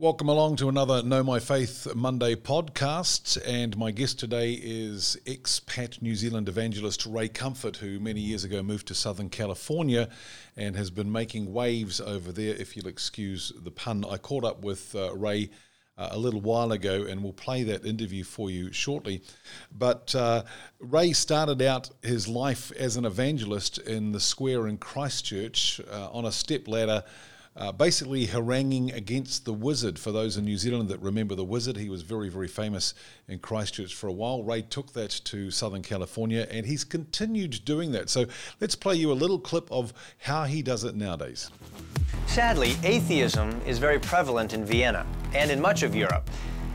Welcome along to another Know My Faith Monday podcast. And my guest today is expat New Zealand evangelist Ray Comfort, who many years ago moved to Southern California and has been making waves over there, if you'll excuse the pun. I caught up with uh, Ray uh, a little while ago, and we'll play that interview for you shortly. But uh, Ray started out his life as an evangelist in the square in Christchurch uh, on a step ladder uh, basically haranguing against the wizard. For those in New Zealand that remember the wizard, he was very, very famous in Christchurch for a while. Ray took that to Southern California and he's continued doing that. So let's play you a little clip of how he does it nowadays. Sadly, atheism is very prevalent in Vienna and in much of Europe.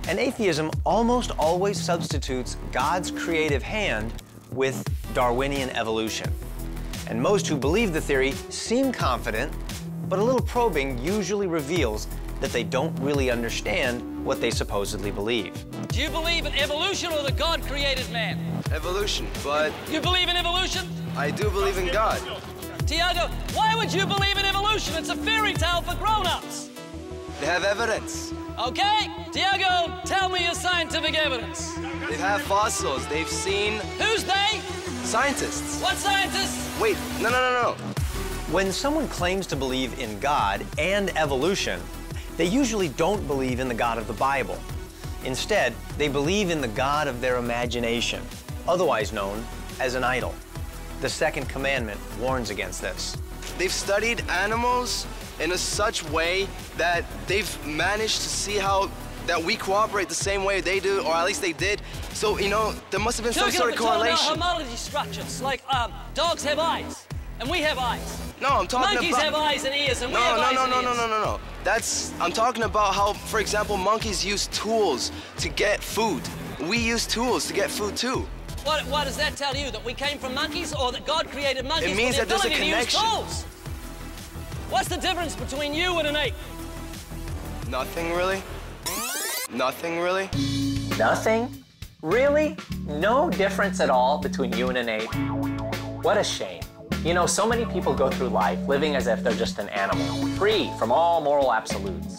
And atheism almost always substitutes God's creative hand with Darwinian evolution. And most who believe the theory seem confident but a little probing usually reveals that they don't really understand what they supposedly believe. Do you believe in evolution or that God created man? Evolution, but You believe in evolution? I do believe in God. Tiago, why would you believe in evolution? It's a fairy tale for grown-ups. They have evidence. Okay, Tiago, tell me your scientific evidence. They have fossils. They've seen Who's they? scientists. What scientists? Wait, no, no, no, no. When someone claims to believe in God and evolution, they usually don't believe in the God of the Bible. Instead, they believe in the God of their imagination, otherwise known as an idol. The second commandment warns against this. They've studied animals in a such way that they've managed to see how that we cooperate the same way they do, or at least they did. So, you know, there must have been some sort of about correlation. homology structures, like um, dogs have eyes, and we have eyes. No, I'm talking Monkeys about. Monkeys have eyes and ears, and we have no, eyes no, and no, ears. no, no, no, no. That's I'm talking about how, for example, monkeys use tools to get food. We use tools to get food too. What, what does that tell you? That we came from monkeys or that God created monkeys It means with that the there's a ability to use connection. tools? What's the difference between you and an ape? Nothing really. Nothing really. Nothing? Really? No difference at all between you and an ape? What a shame. You know, so many people go through life living as if they're just an animal, free from all moral absolutes.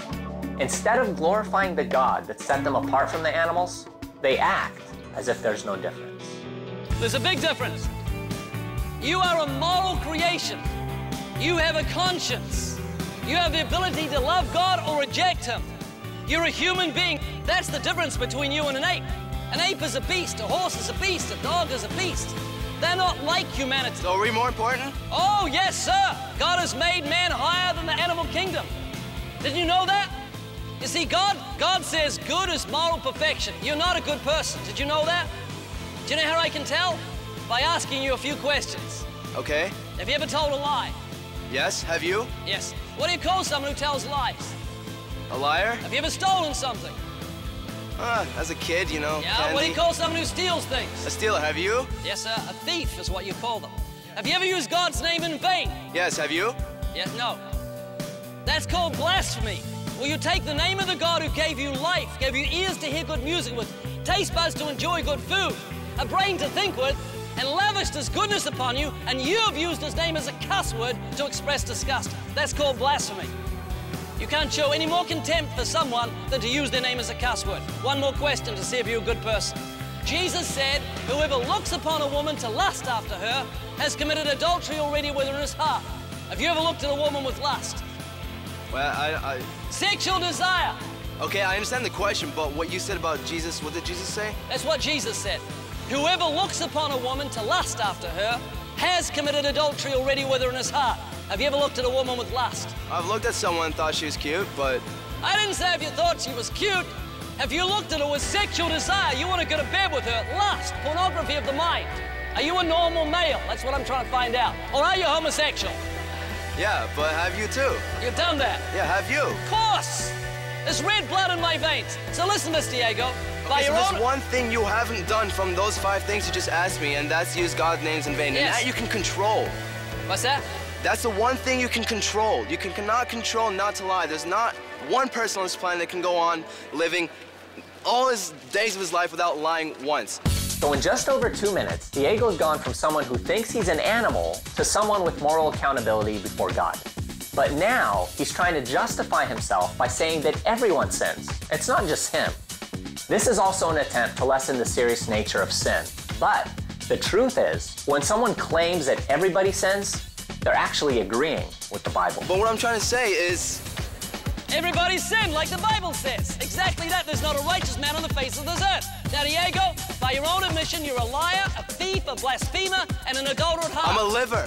Instead of glorifying the God that set them apart from the animals, they act as if there's no difference. There's a big difference. You are a moral creation. You have a conscience. You have the ability to love God or reject Him. You're a human being. That's the difference between you and an ape. An ape is a beast, a horse is a beast, a dog is a beast. They're not like humanity. So are we more important? Oh, yes, sir. God has made man higher than the animal kingdom. Did you know that? You see, God, God says good is moral perfection. You're not a good person. Did you know that? Do you know how I can tell? By asking you a few questions. Okay. Have you ever told a lie? Yes. Have you? Yes. What do you call someone who tells lies? A liar? Have you ever stolen something? Ah, as a kid, you know. Yeah. What do you call someone who steals things? A stealer. Have you? Yes, sir. A thief is what you call them. Have you ever used God's name in vain? Yes. Have you? Yes, no. That's called blasphemy. Will you take the name of the God who gave you life, gave you ears to hear good music with, taste buds to enjoy good food, a brain to think with, and lavished his goodness upon you, and you have used his name as a cuss word to express disgust? That's called blasphemy. You can't show any more contempt for someone than to use their name as a cuss word. One more question to see if you're a good person. Jesus said, Whoever looks upon a woman to lust after her has committed adultery already with her in his heart. Have you ever looked at a woman with lust? Well, I, Sexual desire. Okay, I understand the question, but what you said about Jesus, what did Jesus say? That's what Jesus said. Whoever looks upon a woman to lust after her has committed adultery already with her in his heart. Have you ever looked at a woman with lust? I've looked at someone and thought she was cute, but I didn't say if you thought she was cute. If you looked at her with sexual desire, you want to go to bed with her. Lust, pornography of the mind. Are you a normal male? That's what I'm trying to find out. Or are you homosexual? yeah, but have you too? You've done that. Yeah, have you? Of course. There's red blood in my veins. So listen, Miss Diego. By Okay, so your there's own. one thing you haven't done from those five things you just asked me, and that's use God's names in vain. Yes. And that you can control. What's that? That's the one thing you can control. You can cannot control not to lie. There's not one person on this planet that can go on living all his days of his life without lying once. So in just over two minutes, Diego's gone from someone who thinks he's an animal to someone with moral accountability before God. But now he's trying to justify himself by saying that everyone sins. It's not just him. This is also an attempt to lessen the serious nature of sin. But the truth is, when someone claims that everybody sins, they're actually agreeing with the Bible. But what I'm trying to say is, Everybody sin, like the Bible says. Exactly that. There's not a righteous man on the face of this earth. Now, Diego, by your own admission, you're a liar, a thief, a blasphemer, and an adulterer at heart. I'm a liver.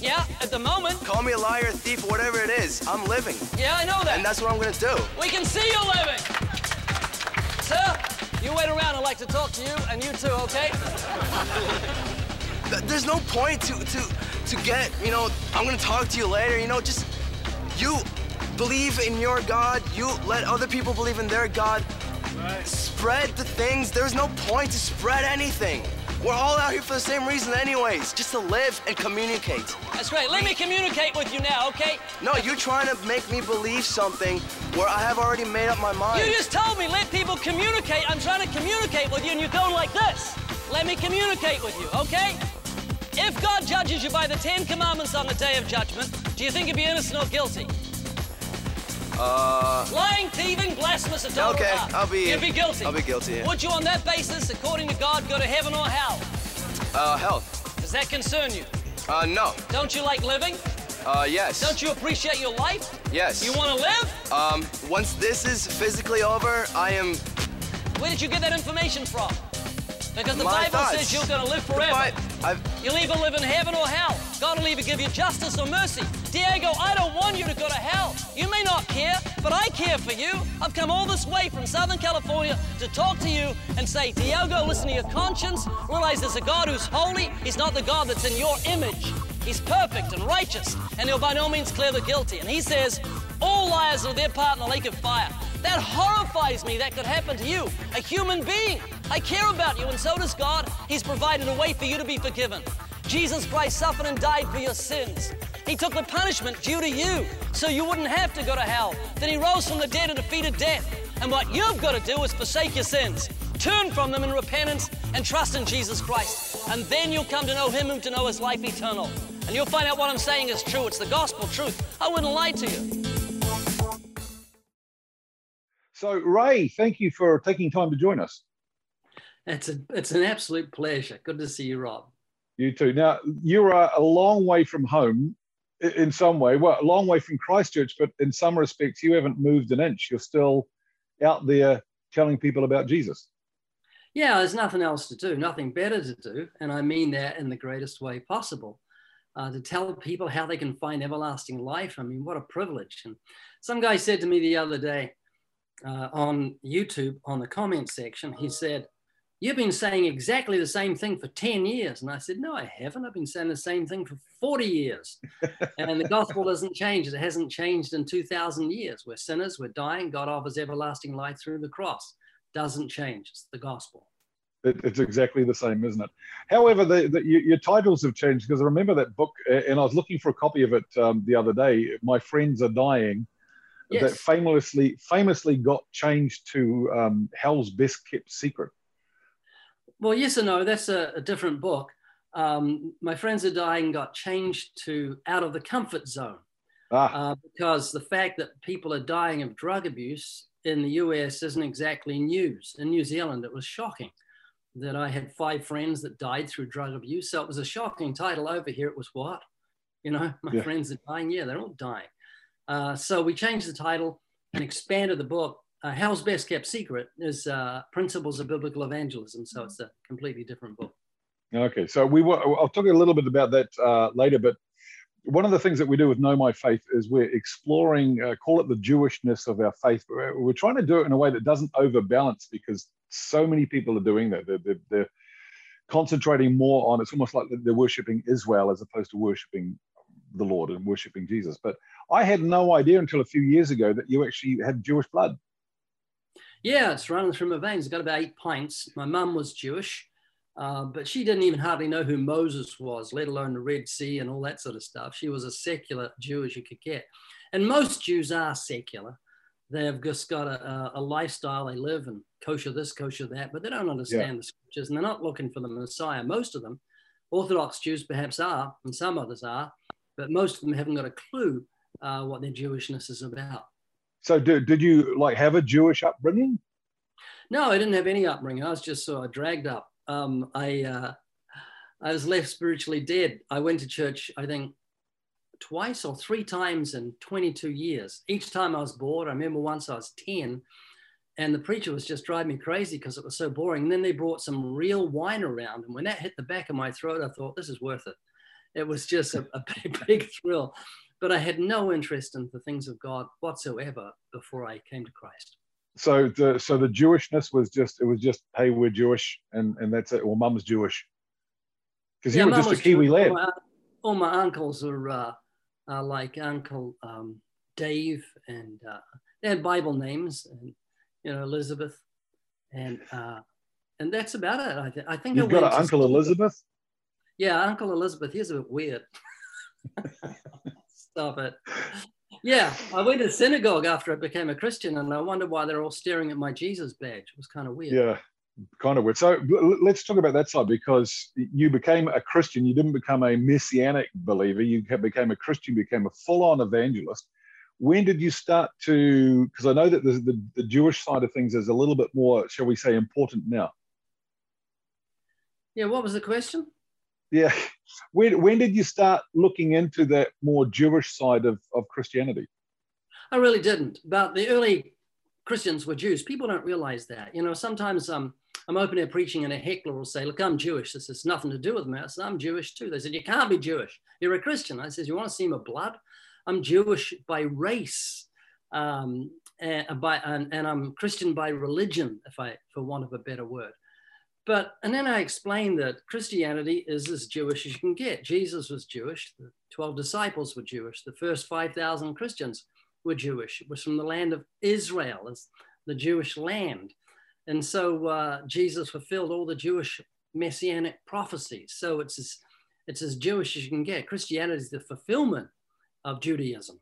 yeah, at the moment. Call me a liar, thief, whatever it is. I'm living. Yeah, I know that. And that's what I'm gonna do. We can see you living. Sir, you wait around. I'd like to talk to you, and you too, okay? There's no point to to to get, you know, I'm gonna talk to you later, you know, just you believe in your God, you let other people believe in their God. Spread the things. There's no point to spread anything. We're all out here for the same reason anyways, just to live and communicate. That's great. Let me communicate with you now, okay? No, you're trying to make me believe something where I have already made up my mind. You just told me let people communicate. I'm trying to communicate with you, and you're going like this. Let me communicate with you, okay? If God judges you by the Ten Commandments on the day of judgment, do you think you'd be innocent or guilty? Uh, Lying, thieving, blasphemous, adultery. Okay, I'll be- You'd be guilty. I'll be guilty, yeah. Would you, on that basis, according to God, go to heaven or hell? uh, hell. Does that concern you? Uh, no. Don't you like living? Uh, yes. Don't you appreciate your life? Yes. You want to live? Um, once this is physically over, I am. Where did you get that information from? Because the My Bible thoughts. says you're going to live forever. I've. You'll either live in heaven or hell. God will either give you justice or mercy. Diego, I don't want you to go to hell. You may not care, but I care for you. I've come all this way from Southern California to talk to you and say, Diego, listen to your conscience. Realize there's a God who's holy. He's not the God that's in your image. He's perfect and righteous, and he'll by no means clear the guilty. And he says, all liars are their part in the lake of fire. That horrifies me that could happen to you, a human being. I care about you, and so does God. He's provided a way for you to be forgiven. Jesus Christ suffered and died for your sins. He took the punishment due to you, so you wouldn't have to go to hell. Then He rose from the dead and defeated death. And what you've got to do is forsake your sins, turn from them in repentance, and trust in Jesus Christ. And then you'll come to know Him whom to know is life eternal. And you'll find out what I'm saying is true. It's the gospel truth. I wouldn't lie to you. So, Ray, thank you for taking time to join us. It's a, it's an absolute pleasure. Good to see you, Rob. You too. Now, you're a, a long way from home in some way. Well, a long way from Christchurch, but in some respects, you haven't moved an inch. You're still out there telling people about Jesus. Yeah, there's nothing else to do, nothing better to do. And I mean that in the greatest way possible. Uh, to tell people how they can find everlasting life. I mean, what a privilege. And some guy said to me the other day uh, on YouTube, on the comment section, he said, You've been saying exactly the same thing for 10 years. And I said, No, I haven't. I've been saying the same thing for 40 years. and the gospel doesn't change. It hasn't changed in 2,000 years. We're sinners, we're dying. God offers everlasting life through the cross. Doesn't change. It's the gospel. It, it's exactly the same, isn't it? However, the, the, your, titles have changed because I remember that book, and I was looking for a copy of it um, the other day. My friends are dying. That famously famously got changed to um, Hell's Best Kept Secret. Well, yes and no. That's a, a different book. Um, my friends are dying got changed to out of the comfort zone Ah, uh, because the fact that people are dying of drug abuse in the US isn't exactly news. In New Zealand, it was shocking that I had five friends that died through drug abuse. So it was a shocking title. Over here, it was what? You know, my Yeah. friends are dying. Yeah, they're all dying. Uh, so we changed the title and expanded the book. Uh, Hell's Best Kept Secret is uh, Principles of Biblical Evangelism. So it's a completely different book. Okay, so we were, I'll talk a little bit about that uh, later, but one of the things that we do with Know My Faith is we're exploring, uh, call it the Jewishness of our faith. We're, we're trying to do it in a way that doesn't overbalance because so many people are doing that. They're, they're, they're concentrating more on, it's almost like they're worshiping Israel as opposed to worshiping the Lord and worshiping Jesus. But I had no idea until a few years ago that you actually had Jewish blood. Yeah, it's running through my veins. I've got about eight pints. My mum was Jewish, uh, but she didn't even hardly know who Moses was, let alone the Red Sea and all that sort of stuff. She was a secular Jew as you could get. And most Jews are secular. They've just got a, a, a lifestyle, they live and kosher this, kosher that, but they don't understand the scriptures and they're not looking for the Messiah. Most of them, Orthodox Jews perhaps are, and some others are, but most of them haven't got a clue uh, what their Jewishness is about. So, did, did you like have a Jewish upbringing? No, I didn't have any upbringing. I was just sort of dragged up. Um, I uh, I was left spiritually dead. I went to church, I think, twice or three times in 22 years. Each time I was bored. I remember once I was 10 and the preacher was just driving me crazy because it was so boring. And then they brought some real wine around. And when that hit the back of my throat, I thought, this is worth it. It was just a, a big, big thrill. But I had no interest in the things of God whatsoever before I came to Christ. So the so the Jewishness was just it was just hey we're Jewish and and that's it. Well, mum's Jewish because you were just a Kiwi lad. All my, all my uncles are uh, uh, like Uncle um, Dave, and uh, they had Bible names, and you know Elizabeth, and uh, and that's about it. I, th- I think you've got an Uncle Elizabeth. Yeah, Uncle Elizabeth. He's a bit weird. Stop it. Yeah, I went to synagogue after I became a Christian, and I wonder why they're all staring at my Jesus badge. It was kind of weird. Yeah, kind of weird. So let's talk about that side because you became a Christian. You didn't become a messianic believer. You became a Christian, became a full-on evangelist. When did you start to? Because I know that the, the, the Jewish side of things is a little bit more, shall we say, important now. Yeah. What was the question? Yeah. When, when did you start looking into that more Jewish side of, of Christianity? I really didn't. But the early Christians were Jews. People don't realize that. You know, sometimes um, I'm open air preaching and a heckler will say, look, I'm Jewish. This has nothing to do with me. I said, I'm Jewish too. They said, you can't be Jewish. You're a Christian. I said, you want to see my blood? I'm Jewish by race. Um, and, by, and, and I'm Christian by religion, if I, for want of a better word. But, and then I explained that Christianity is as Jewish as you can get. Jesus was Jewish. The 12 disciples were Jewish. The first 5,000 Christians were Jewish. It was from the land of Israel, as the Jewish land. And so uh, Jesus fulfilled all the Jewish messianic prophecies. So it's as, it's as Jewish as you can get. Christianity is the fulfillment of Judaism.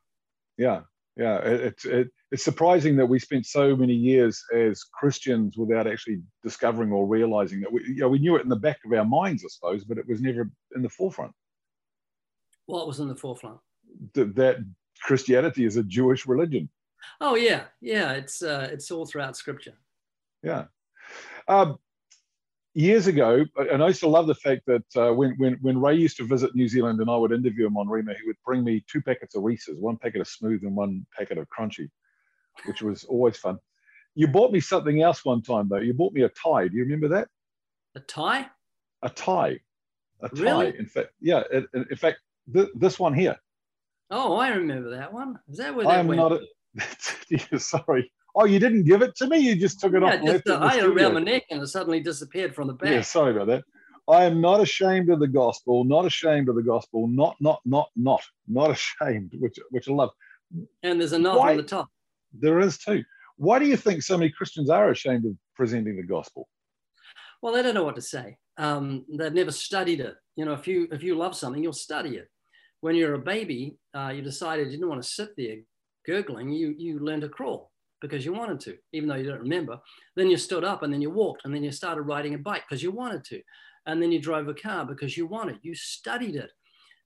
Yeah, yeah. It's it, it's surprising that we spent so many years as Christians without actually discovering or realizing that we, you know, we knew it in the back of our minds, I suppose, but it was never in the forefront. What was in the forefront? That, that Christianity is a Jewish religion. Oh yeah, yeah. It's uh, it's all throughout Scripture. Yeah. Um, years ago, and I used to love the fact that uh, when, when, when Ray used to visit New Zealand and I would interview him on Rhema, he would bring me two packets of Reese's, one packet of smooth and one packet of crunchy, which was always fun. You bought me something else one time though. You bought me a tie. Do you remember that? A tie? A tie. A tie. Really? In fact, yeah. In, in fact, th- this one here. Oh, I remember that one. Is that where I that am went? not. A, yeah, sorry. Oh, you didn't give it to me. You just took it yeah, off. just, the I had around my neck and it suddenly disappeared from the back. Yeah, sorry about that. I am not ashamed of the gospel, not ashamed of the gospel, not, not, not, not, not ashamed, which, which I love. And there's a knot on the top. There is too. Why do you think so many Christians are ashamed of presenting the gospel? Well, they don't know what to say. Um, they've never studied it. You know, if you if you love something, you'll study it. When you're a baby, uh, you decided you didn't want to sit there gurgling. You you learn to crawl because you wanted to, even though you don't remember. Then you stood up and then you walked and then you started riding a bike because you wanted to, and then you drove a car because you wanted. You studied it.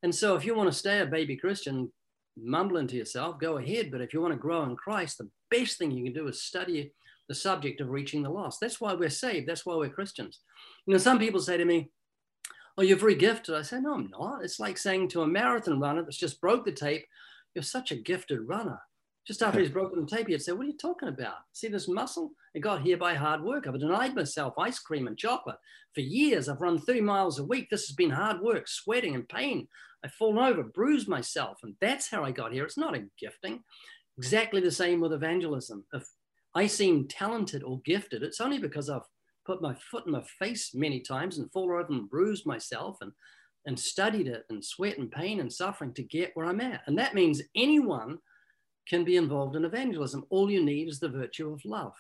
And so, if you want to stay a baby Christian, mumbling to yourself, go ahead. But if you want to grow in Christ, the best thing you can do is study the subject of reaching the lost. That's why we're saved. That's why we're Christians. You know, some people say to me, Oh, you're very gifted. I say, No, I'm not. It's like saying to a marathon runner that's just broke the tape, You're such a gifted runner. Just after he's broken the tape, he'd say, What are you talking about? See this muscle? It got here by hard work. I've denied myself ice cream and chocolate for years. I've run 30 miles a week. This has been hard work, sweating and pain. I've fallen over, bruised myself. And that's how I got here. It's not a gifting. Exactly the same with evangelism. If I seem talented or gifted, it's only because I've put my foot in my face many times and fallen over and bruised myself and, and studied it and sweat and pain and suffering to get where I'm at. And that means anyone can be involved in evangelism. All you need is the virtue of love.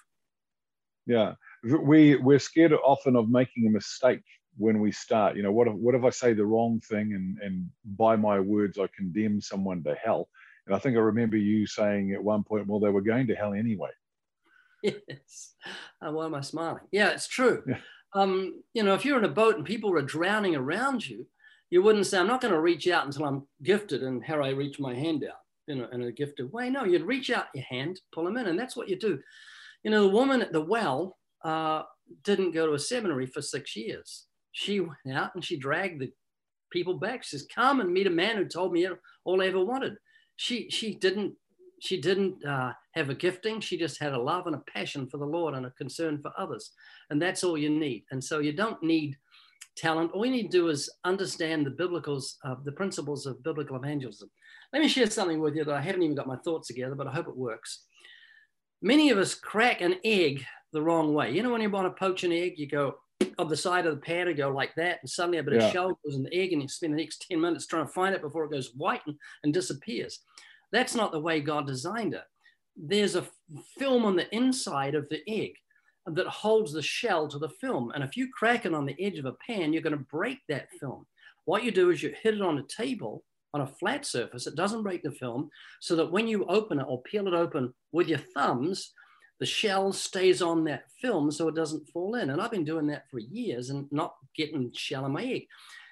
Yeah, we we're scared often of making a mistake when we start. You know, what if what if I say the wrong thing and and by my words I condemn someone to hell? And I think I remember you saying at one point, well, they were going to hell anyway. Yes. Uh, why am I smiling? Yeah, it's true. Yeah. Um, you know, if you're in a boat and people are drowning around you, you wouldn't say, I'm not going to reach out until I'm gifted and how I reach my hand out. In a, in a gifted way. No, you'd reach out your hand, pull them in, and that's what you do. You know, the woman at the well uh, didn't go to a seminary for six years. She went out and she dragged the people back. She says, "Come and meet a man who told me all I ever wanted." She she didn't she didn't uh, have a gifting. She just had a love and a passion for the Lord and a concern for others, and that's all you need. And so you don't need talent. All you need to do is understand the biblicals, uh, the principles of biblical evangelism. Let me share something with you that I haven't even got my thoughts together, but I hope it works. Many of us crack an egg the wrong way. You know, when you want to poach an egg, you go of the side of the pan and go like that, and suddenly a bit yeah. of shell goes in the egg, and you spend the next 10 minutes trying to find it before it goes white and, and disappears. That's not the way God designed it. There's a film on the inside of the egg that holds the shell to the film. And if you crack it on the edge of a pan, you're going to break that film. What you do is you hit it on a table on a flat surface. It doesn't break the film so that when you open it or peel it open with your thumbs, the shell stays on that film so it doesn't fall in. And I've been doing that for years and not getting shell in my egg.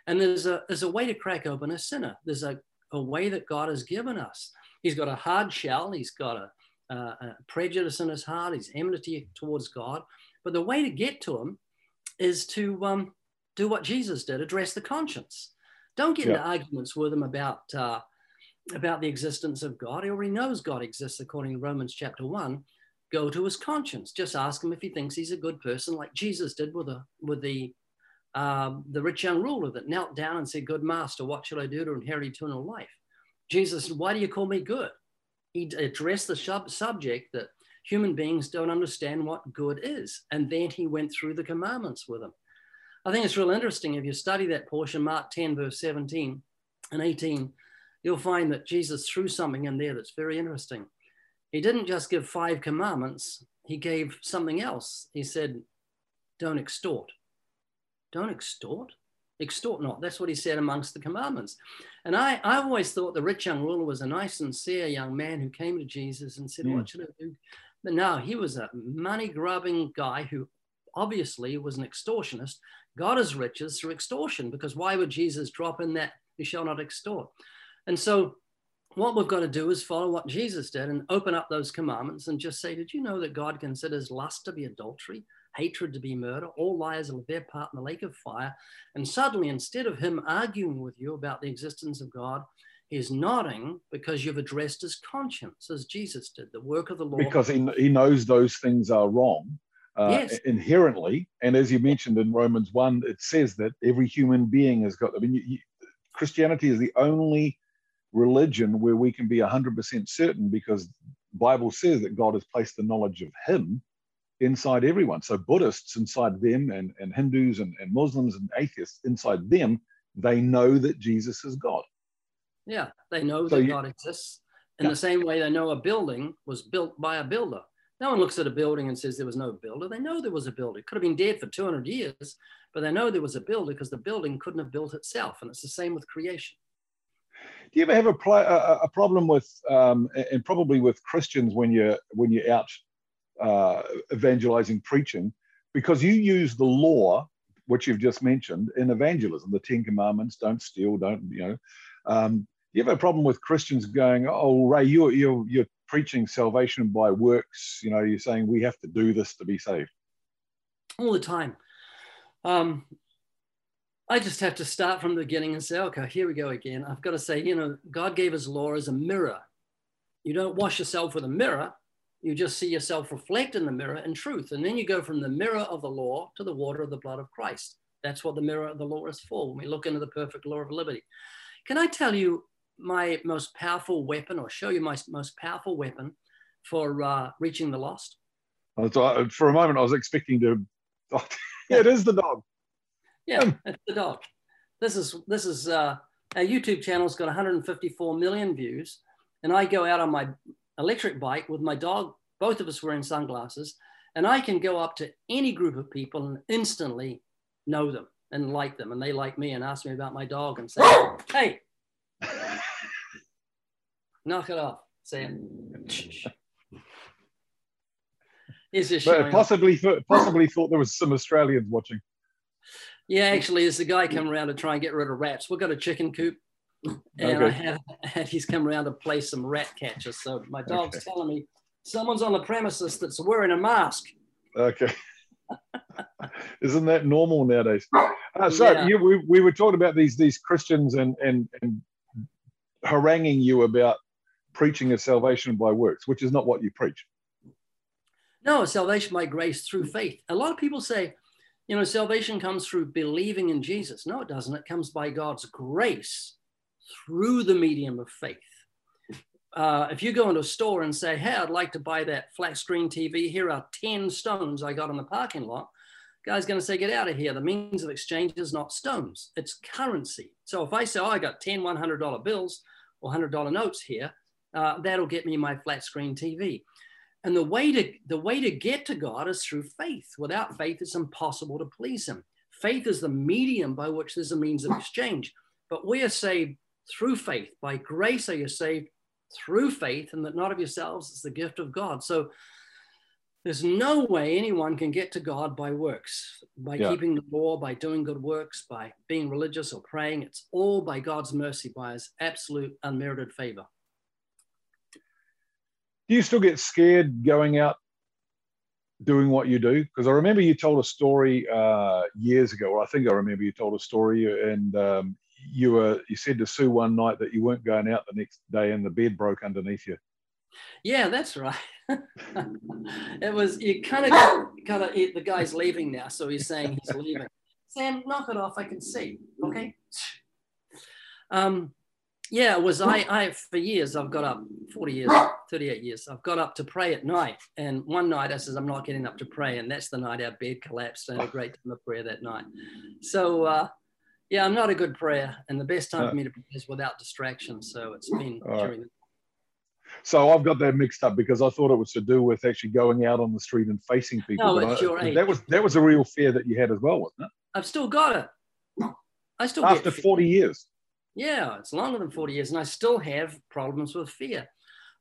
And there's a, there's a way to crack open a sinner. There's a, a way that God has given us. He's got a hard shell. He's got a, a, a prejudice in his heart. his enmity towards God. But the way to get to him is to um, do what Jesus did, address the conscience. Don't get yeah. into arguments with him about, uh, about the existence of God. He already knows God exists according to Romans chapter 1 go to his conscience. Just ask him if he thinks he's a good person, like Jesus did with, the with the, um, the rich young ruler that knelt down and said, Good master, what shall I do to inherit eternal life? Jesus said, Why do you call me good? He addressed the sub- subject that human beings don't understand what good is. And then he went through the commandments with them. I think it's real interesting if you study that portion, Mark 10, verse 17 and 18, you'll find that Jesus threw something in there that's very interesting. He didn't just give five commandments, he gave something else. He said, Don't extort. Don't extort. Extort not. That's what he said amongst the commandments. And I, I've always thought the rich young ruler was a nice, sincere young man who came to Jesus and said, mm. What should I do? But no, he was a money grubbing guy who obviously was an extortionist, got his riches through extortion, because why would Jesus drop in that you shall not extort? And so what we've got to do is follow what Jesus did and open up those commandments and just say, Did you know that God considers lust to be adultery, hatred to be murder? All liars will have their part in the lake of fire. And suddenly, instead of him arguing with you about the existence of God, he's nodding because you've addressed his conscience as Jesus did, the work of the Lord. Because he, he knows those things are wrong. Uh, yes. inherently, and as you mentioned in Romans 1, it says that every human being has got, I mean, you, you, Christianity is the only religion where we can be 100% certain because bible says that god has placed the knowledge of him inside everyone. So buddhists inside them and, and hindus and, and muslims and atheists inside them they know that jesus is god. Yeah they know so that you, god exists in yeah. the same way they know a building was built by a builder. No one looks at a building and says there was no builder. They know there was a builder. It could have been dead for 200 years but they know there was a builder because the building couldn't have built itself and it's the same with creation. Do you ever have a, a, a problem with, um, and probably with Christians when you're when you're out uh, evangelizing, preaching, because you use the law, which you've just mentioned, in evangelism, the Ten Commandments: don't steal, don't you know. Um, you have a problem with Christians going, "Oh, Ray, you're you're you're preaching salvation by works. You know, you're saying we have to do this to be saved." All the time. Um, I just have to start from the beginning and say, okay, here we go again. I've got to say, you know, God gave us law as a mirror. You don't wash yourself with a mirror, you just see yourself reflect in the mirror in truth. And then you go from the mirror of the law to the water of the blood of Christ. That's what the mirror of the law is for when we look into the perfect law of liberty. Can I tell you my most powerful weapon or show you my most powerful weapon for uh, reaching the lost? For a moment, I was expecting to. it is the dog. Yeah, it's the dog. This is this is uh, our YouTube channel's got 154 million views, and I go out on my electric bike with my dog. Both of us wearing sunglasses, and I can go up to any group of people and instantly know them and like them, and they like me and ask me about my dog and say, "Hey, knock it off, Sam." Is this possibly possibly thought there was some Australians watching. Yeah, actually, there's a guy coming around to try and get rid of rats. We've got a chicken coop And I Okay. had, had he's come around to play some rat catcher. So my dog's Okay. telling me someone's on the premises that's wearing a mask. Okay. Isn't that normal nowadays? Uh, so Yeah. you, we, we were talking about these these Christians and and and haranguing you about preaching of salvation by works, which is not what you preach. No, salvation by grace through faith. A lot of people say, you know, salvation comes through believing in Jesus. No, it doesn't. It comes by God's grace through the medium of faith. Uh, if you go into a store and say, hey, I'd like to buy that flat screen TV, here are 10 stones I got in the parking lot, guy's going to say, get out of here. The means of exchange is not stones, it's currency. So if I say, oh, I got 10 $100 bills or $100 notes here, uh, that'll get me my flat screen TV. And the way to the way to get to God is through faith. Without faith, it's impossible to please Him. Faith is the medium by which there's a means of exchange. But we are saved through faith. By grace are you saved through faith, and that not of yourselves it's the gift of God. So there's no way anyone can get to God by works, by Yeah. keeping the law, by doing good works, by being religious or praying. It's all by God's mercy, by His absolute unmerited favor. Do you still get scared going out doing what you do? Because I remember you told a story uh, years ago, or I think I remember you told a story, and um, you were you said to Sue one night that you weren't going out the next day, and the bed broke underneath you. Yeah, that's right. it was you kind of got kind of the guy's leaving now, so he's saying he's leaving. Sam, knock it off. I can see. Okay. Um, yeah, it was I. I for years I've got up forty years, thirty-eight years. I've got up to pray at night, and one night I says I'm not getting up to pray, and that's the night our bed collapsed. and a great time of prayer that night. So uh, yeah, I'm not a good prayer, and the best time for me to pray is without distraction. So it's been All right. during the So I've got that mixed up because I thought it was to do with actually going out on the street and facing people. No, it's I- your age. that was that was a real fear that you had as well, wasn't it? I've still got it. I still After 40 years. Yeah, it's longer than 40 years, and I still have problems with fear.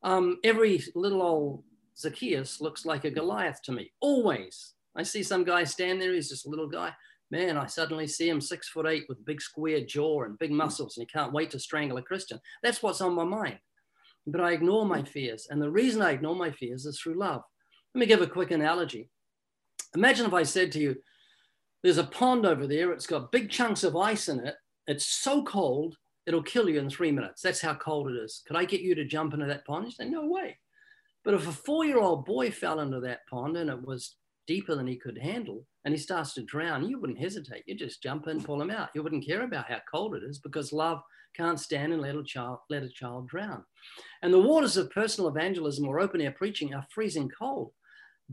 Um, every little old Zacchaeus looks like a Goliath to me, always. I see some guy stand there, he's just a little guy. Man, I suddenly see him six foot eight with big square jaw and big muscles, and he can't wait to strangle a Christian. That's what's on my mind. But I ignore my fears. And the reason I ignore my fears is through love. Let me give a quick analogy. Imagine if I said to you, there's a pond over there, it's got big chunks of ice in it. It's so cold, it'll kill you in three minutes. That's how cold it is. Could I get you to jump into that pond? You say, no way. But if a four year old boy fell into that pond and it was deeper than he could handle and he starts to drown, you wouldn't hesitate. You just jump in, pull him out. You wouldn't care about how cold it is because love can't stand and let a child, let a child drown. And the waters of personal evangelism or open air preaching are freezing cold.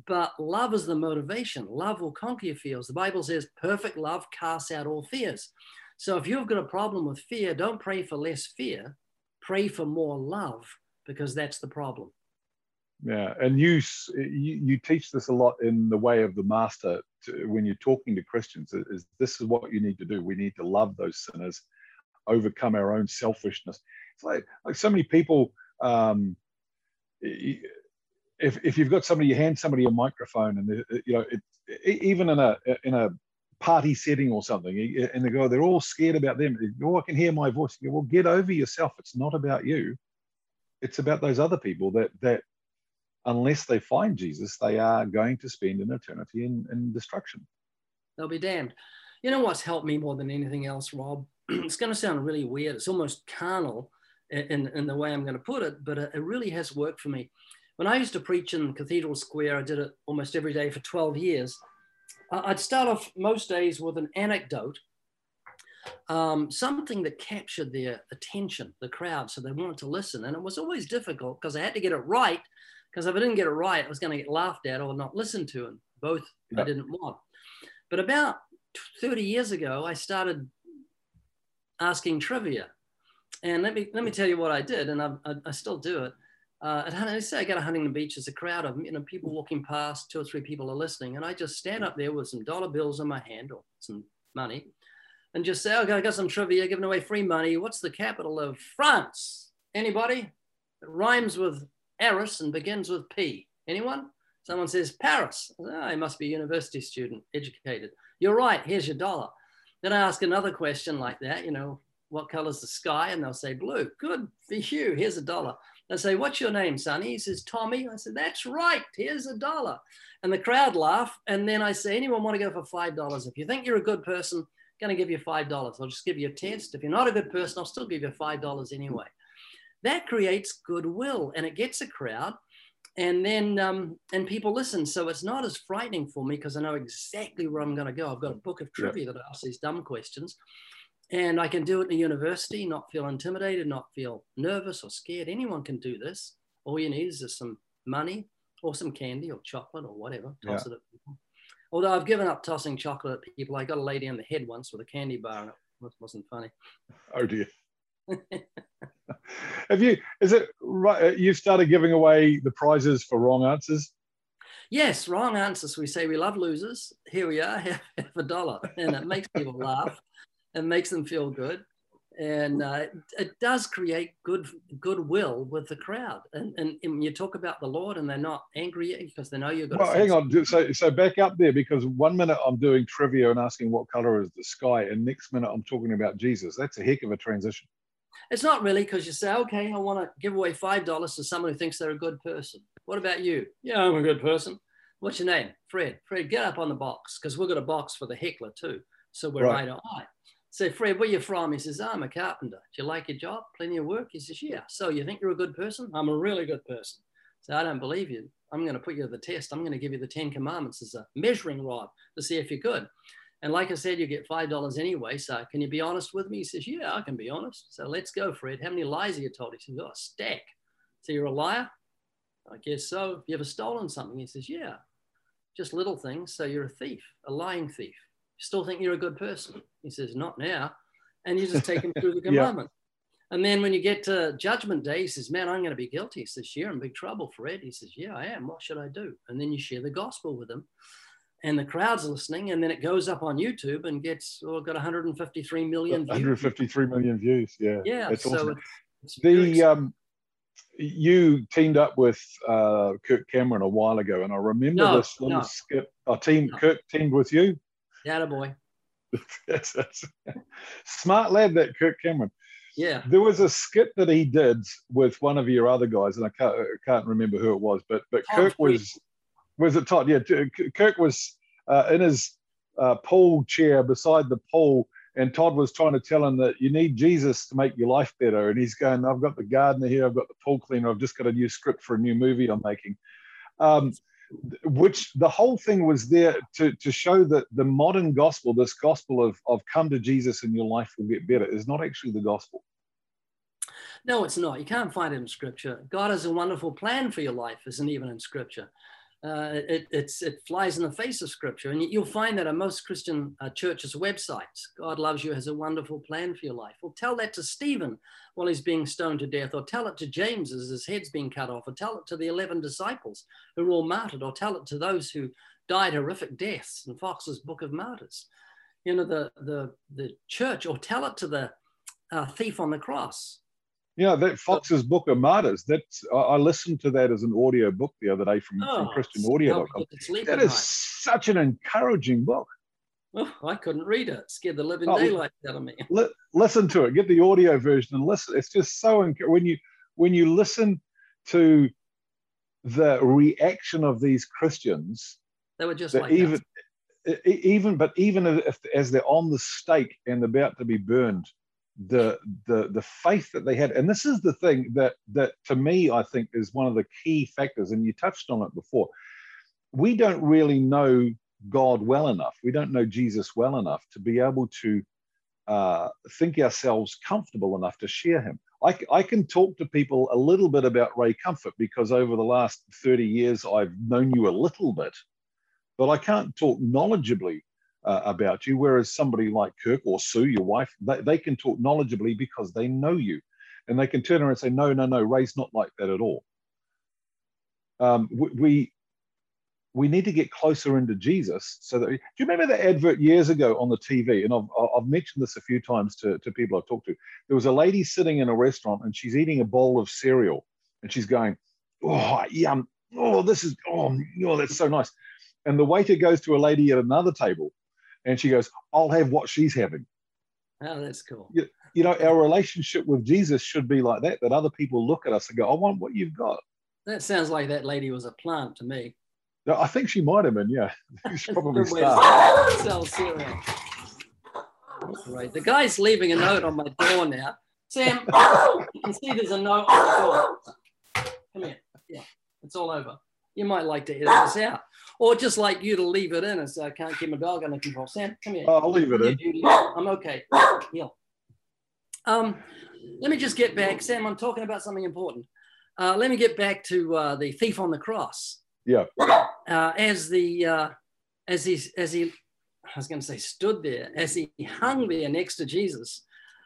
But love is the motivation. Love will conquer your fears. The Bible says perfect love casts out all fears. So if you've got a problem with fear, don't pray for less fear. Pray for more love because that's the problem. Yeah, and you, you you teach this a lot in the way of the master to, when you're talking to Christians. Is is this is what you need to do? We need to love those sinners, overcome our own selfishness. It's like like so many people. Um, if if you've got somebody, you hand somebody a microphone, and you know, it, even in a in a party setting or something, and they go, they're all scared about them. Oh, I can hear my voice. You go, well, get over yourself. It's not about you. It's about those other people that that unless they find Jesus, they are going to spend an eternity in, in destruction. They'll be damned. You know what's helped me more than anything else, Rob? it's going to sound really weird. It's almost carnal in, in, the way I'm going to put it, but it, really has worked for me. When I used to preach in Cathedral Square, I did it almost every day for 12 years. I'd start off most days with an anecdote, um, something that captured their attention, the crowd, so they wanted to listen. And it was always difficult because I had to get it right, because if I didn't get it right, I was going to get laughed at or not listened to, and both I didn't want. But about 30 years ago, I started asking trivia. And let me let me tell you what I did, and I, I, I still do it. Uh, at Huntington, say I go to Huntington Beach, there's a crowd of you know people walking past, two or three people are listening, and I just stand up there with some dollar bills in my hand or some money, and just say, "Okay, I got some trivia, giving away free money. What's the capital of France? Anybody? It rhymes with Eris and begins with P. Anyone? Someone says Paris. I Oh, he must be a university student, educated. You're right. Here's your dollar. Then I ask another question like that. You know, what color's the sky? And they'll say, blue. Good for you. Here's a dollar. They say, what's your name, Sonny? He says, Tommy. I said, that's right. Here's a dollar. And the crowd laugh. And then I say, anyone want to go for $5? If you think you're a good person, I'm going to give you $5. I'll just give you a test. If you're not a good person, I'll still give you $5 anyway. That creates goodwill and it gets a crowd and then um, and people listen. So it's not as frightening for me because i know exactly where i'm going to go. I've got a book of trivia yeah. that asks these dumb questions and i can do it in a university not feel intimidated not feel nervous or scared. Anyone can do this. All you need is some money or some candy or chocolate or whatever toss yeah. it at people. Although i've given up tossing chocolate at people. I got a lady in the head once with a candy bar and it wasn't funny. Oh dear Have you? Is it right? Uh, you've started giving away the prizes for wrong answers. Yes, wrong answers. We say we love losers. Here we are, half, a dollar, and it makes people laugh and makes them feel good, and uh, it does create good goodwill with the crowd. And, and, and you talk about the Lord, and they're not angry because they know you're going. Well, hang on. So so back up there because one minute I'm doing trivia and asking what color is the sky, and next minute I'm talking about Jesus. That's a heck of a transition. It's not really because you say, okay, I want to give away $5 to someone who thinks they're a good person. What about you? Yeah, I'm a good person. What's your name? Fred. Fred, get up on the box because we've got a box for the heckler too. So we're right, right eye. Say, Fred, where you from? He says, I'm a carpenter. Do you like your job? Plenty of work? He says, yeah. So you think you're a good person? I'm a really good person. So I don't believe you. I'm going to put you to the test. I'm going to give you the 10 commandments as a measuring rod to see if you're good. And like I said, you get $5 anyway. So can you be honest with me? He says, Yeah, I can be honest. So let's go, Fred. How many lies have you told? He says, Oh, a stack. So you're a liar? I guess so. Have you ever stolen something? He says, Yeah, just little things. So you're a thief, a lying thief. You still think you're a good person? He says, Not now. And you just take him through the commandment. yeah. And then when you get to judgment day, he says, Man, I'm going to be guilty. He says, You're in big trouble, Fred. He says, Yeah, I am. What should I do? And then you share the gospel with him and the crowd's listening, and then it goes up on YouTube and gets oh, got 153 million. 153 views. million views. Yeah. Yeah. It's so awesome. it's, it's the um, you teamed up with uh, Kirk Cameron a while ago, and I remember no, this little no. skit. Our team, no. Kirk teamed with you. Yeah, boy. that's, that's, smart lad, that Kirk Cameron. Yeah. There was a skit that he did with one of your other guys, and I can't, I can't remember who it was, but but Tom Kirk was was it Todd? Yeah, Kirk was uh, in his uh, pool chair beside the pool, and Todd was trying to tell him that you need Jesus to make your life better. And he's going, I've got the gardener here, I've got the pool cleaner, I've just got a new script for a new movie I'm making. Um, which the whole thing was there to, to show that the modern gospel, this gospel of, of come to Jesus and your life will get better, is not actually the gospel. No, it's not. You can't find it in scripture. God has a wonderful plan for your life, isn't even in scripture uh, it, it flies in the face of scripture. And you'll find that on most Christian uh, churches' websites. God loves you, has a wonderful plan for your life. Well, tell that to Stephen while he's being stoned to death, or tell it to James as his head's being cut off, or tell it to the 11 disciples who were all martyred, or tell it to those who died horrific deaths in Fox's Book of Martyrs. You know, the, the, the church, or tell it to the uh, thief on the cross yeah, that Fox's Book of Martyrs. That's I, listened to that as an audio book the other day from, oh, from ChristianAudio.com. That is such an encouraging book. Oh, I couldn't read it. it scared the living oh, daylight out of me. Li- listen to it. Get the audio version and listen. It's just so enc- when you when you listen to the reaction of these Christians. They were just like even even but even if as they're on the stake and about to be burned the the the faith that they had. And this is the thing that that to me i think is one of the key factors and you touched on it before. We don't really know god well enough. We don't know jesus well enough to be able to uh, think ourselves comfortable enough to share him. I, I can talk to people a little bit about ray comfort because over the last 30 years i've known you a little bit but i can't talk knowledgeably uh, about you. Whereas somebody like Kirk or Sue, your wife, they, they can talk knowledgeably because they know you. And they can turn around and say, no, no, no, Ray's not like that at all. Um, we, we need to get closer into Jesus. So that do you remember the advert years ago on the TV? And I've, I've mentioned this a few times to, to people I've talked to. There was a lady sitting in a restaurant and she's eating a bowl of cereal and she's going, "Oh, yum! Oh, this is oh, oh, that's so nice." And the waiter goes to a lady at another table and she goes, I'll have what she's having. Oh, that's cool. You, you know, our relationship with Jesus should be like that, that other people look at us and go, I want what you've got. That sounds like that lady was a plant to me. No, I think she might have been, yeah. She's probably starved. Right. The guy's leaving a note on my door now. Sam, you can see there's a note on the door. Come here. Yeah, it's all over. You might like to edit this out. Or just like you to leave it in and say, I can't keep my dog under control. Sam, come here. Oh, I'll leave it in. Judy. I'm okay. Heel. Um, let me just get back. Sam, I'm talking about something important. Uh, let me get back to uh, the thief on the cross. Yeah. Uh, as the uh, as he as he I was going to say stood there as he hung there next to Jesus,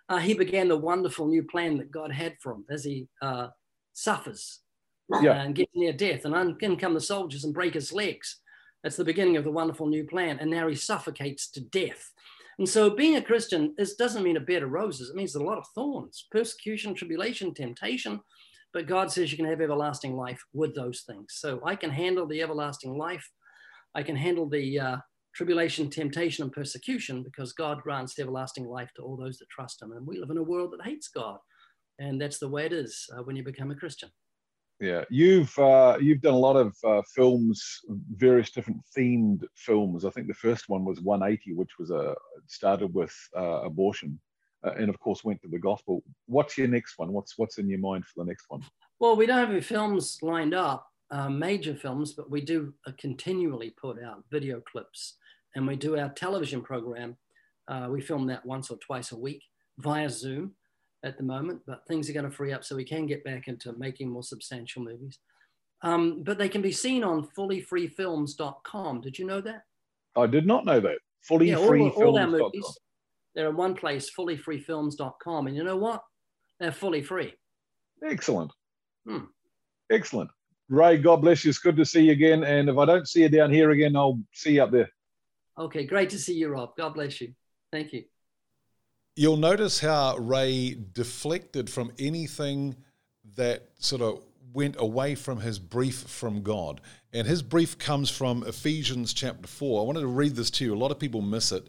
uh, he began the wonderful new plan that God had for him as he uh, suffers Yeah. and gets near death, and in come the soldiers and break his legs. That's the beginning of the wonderful new plan, and now he suffocates to death. And so, being a Christian is, doesn't mean a bed of roses. It means a lot of thorns, persecution, tribulation, temptation. But God says you can have everlasting life with those things. So I can handle the everlasting life. I can handle the uh, tribulation, temptation, and persecution because God grants everlasting life to all those that trust Him. And we live in a world that hates God, and that's the way it is uh, when you become a Christian. Yeah, you've uh, you've done a lot of uh, films, various different themed films. I think the first one was 180, which was a started with uh, abortion, uh, and of course went to the gospel. What's your next one? What's what's in your mind for the next one? Well, we don't have any films lined up, uh, major films, but we do uh, continually put out video clips, and we do our television program. Uh, we film that once or twice a week via Zoom at the moment, but things are going to free up so we can get back into making more substantial movies. Um, but they can be seen on fullyfreefilms.com. Did you know that? I did not know that. Fully Yeah, all, free all our films. movies, they're in one place, fullyfreefilms.com. And you know what? They're fully free. Excellent. Hmm. Excellent. Ray, God bless you. It's good to see you again. And if I don't see you down here again, I'll see you up there. Okay, great to see you, Rob. God bless you. Thank you. You'll notice how Ray deflected from anything that sort of went away from his brief from God. And his brief comes from Ephesians chapter 4. I wanted to read this to you. A lot of people miss it.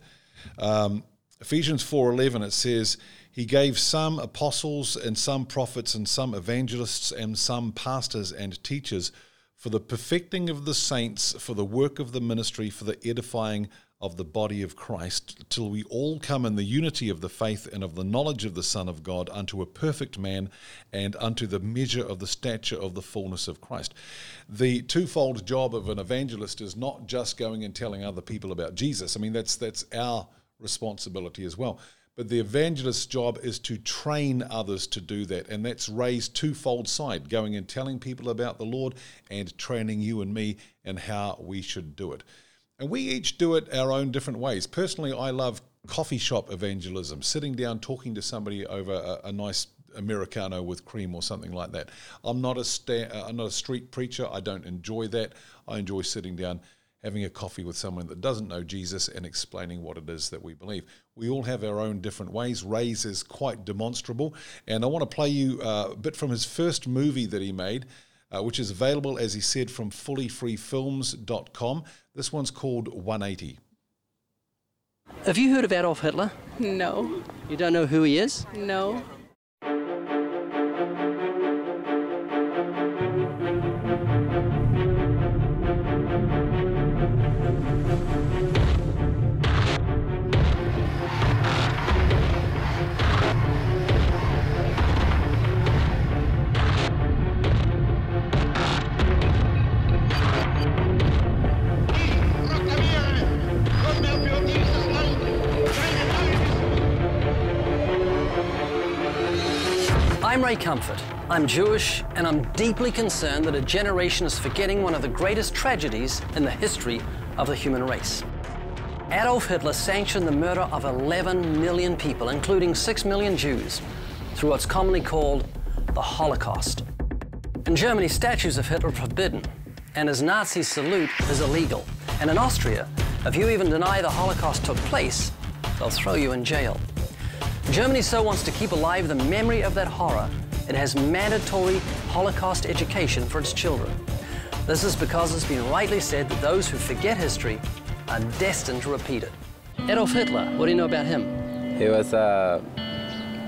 Um, Ephesians 4:11 it says he gave some apostles and some prophets and some evangelists and some pastors and teachers for the perfecting of the saints for the work of the ministry for the edifying of the body of Christ till we all come in the unity of the faith and of the knowledge of the son of God unto a perfect man and unto the measure of the stature of the fullness of Christ the twofold job of an evangelist is not just going and telling other people about Jesus i mean that's that's our responsibility as well. But the evangelist's job is to train others to do that. And that's Ray's twofold side going and telling people about the Lord and training you and me in how we should do it. And we each do it our own different ways. Personally, I love coffee shop evangelism, sitting down talking to somebody over a, a nice americano with cream or something like that. I'm not a sta- uh, I'm not a street preacher. I don't enjoy that. I enjoy sitting down having a coffee with someone that doesn't know Jesus and explaining what it is that we believe. We all have our own different ways. Ray's is quite demonstrable. And I want to play you uh, a bit from his first movie that he made, uh, which is available, as he said, from fullyfreefilms.com. This one's called 180. Have you heard of Adolf Hitler? No, You don't know who he is? no. I'm Jewish, and I'm deeply concerned that a generation is forgetting one of the greatest tragedies in the history of the human race. Adolf Hitler sanctioned the murder of 11 million people, including 6 million Jews, through what's commonly called the Holocaust. In Germany, statues of Hitler are forbidden, and his Nazi salute is illegal. And in Austria, if you even deny the Holocaust took place, they'll throw you in jail. Germany so wants to keep alive the memory of that horror, it has mandatory Holocaust education for its children. This is because it's been rightly said that those who forget history are destined to repeat it. Adolf Hitler, what do you know about him? He was a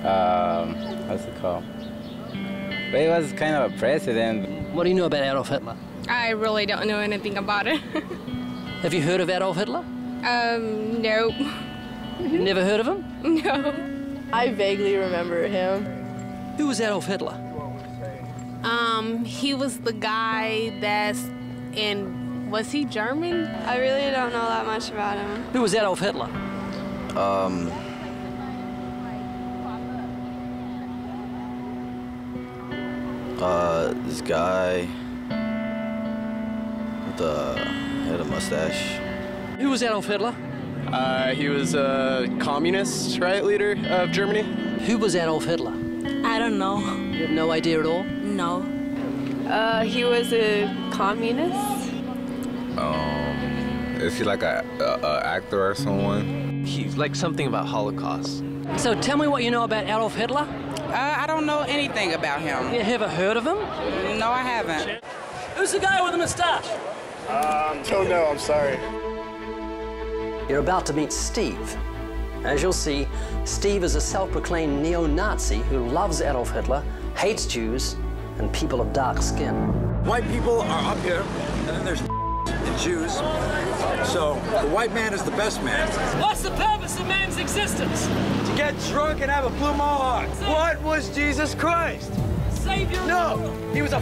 Um, what's it called? But he was kind of a president. What do you know about Adolf Hitler? I really don't know anything about it. Have you heard of Adolf Hitler? um, nope. Never heard of him? No. I vaguely remember him. Who was Adolf Hitler? Um, he was the guy that's in, was he German? I really don't know that much about him. Who was Adolf Hitler? Um, uh, this guy with the had a mustache. Who was Adolf Hitler? Uh, he was a communist, right, leader of Germany. Who was Adolf Hitler? I don't know. You have no idea at all? No. Uh, he was a communist. Um, is he like a, a, a actor or someone? He's like something about Holocaust. So tell me what you know about Adolf Hitler. Uh, I don't know anything about him. You ever heard of him? No, I haven't. Who's the guy with the moustache? Um, don't know. I'm sorry. You're about to meet Steve. As you'll see, Steve is a self-proclaimed neo-Nazi who loves Adolf Hitler, hates Jews, and people of dark skin. White people are up here, and then there's the Jews. So the white man is the best man. What's the purpose of man's existence? To get drunk and have a blue mohawk. What was Jesus Christ? Savior. No, he was a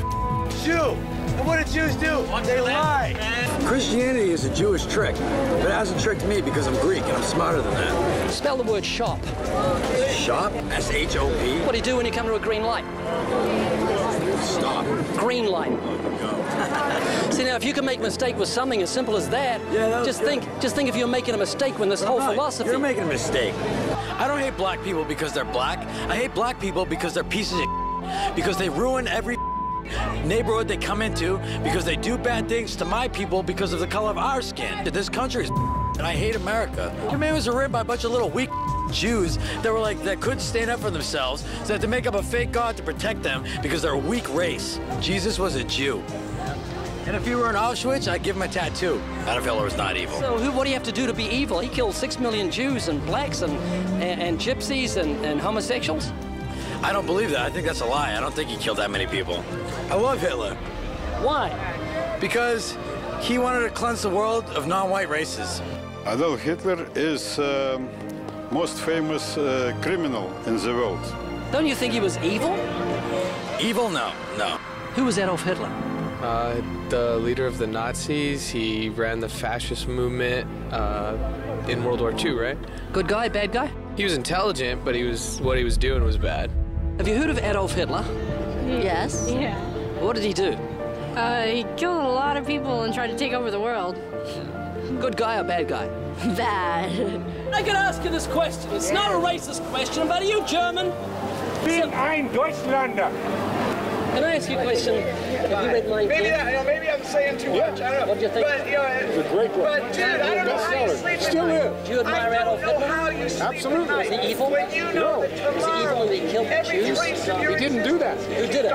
Jew. And what did Jews do? They lie. Christianity is a Jewish trick, but it hasn't tricked me because I'm Greek and I'm smarter than that. Spell the word shop. Shop, S-H-O-P. What do you do when you come to a green light? Stop. Green light. Oh, See now, if you can make a mistake with something as simple as that, Yeah, that just good. think, just think if you're making a mistake when this whole Right. philosophy. You're making a mistake. I don't hate black people because they're black. I hate black people because they're pieces of because they ruin every neighborhood they come into because they do bad things to my people because of the color of our skin. This country is and I hate America. Your man was written by a bunch of little weak Jews that were like that couldn't stand up for themselves, so they had to make up a fake god to protect them because they're a weak race. Jesus was a Jew. And if he were in Auschwitz, I'd give him a tattoo. Adolf Hitler was not evil. So who, what do you have to do to be evil? He killed six million Jews and blacks and, and, and gypsies and, and homosexuals. I don't believe that. I think that's a lie. I don't think he killed that many people. I love Hitler Why? because he wanted to cleanse the world of non-white races. Adolf Hitler is um, most famous uh, criminal in the world. Don't you think he was evil? Evil? No, no. Who was Adolf Hitler? Uh, the leader of the Nazis. He ran the fascist movement uh, in World War II, right? Good guy, bad guy? He was intelligent, but he was what he was doing was bad. Have you heard of Adolf Hitler? Yes. Yeah. What did he do? Uh, he killed a lot of people and tried to take over the world. Good guy or bad guy? Bad. I can ask you this question. It's not a racist question, but are you German? Bin ein Deutschlander. Can I ask you a question? Have you read Mein Maybe Kampf? that, you know, maybe I'm saying too much. I don't know. What do you think? But, you know, It's a great book. but dude, I don't know how you sleep Still is. Do you admire I Adolf don't know Hitler? how you sleep Absolutely. at night. Was he evil? When you know that Was he evil tomorrow, when he killed the Jews? trace of No. your He didn't do that. Who did is it?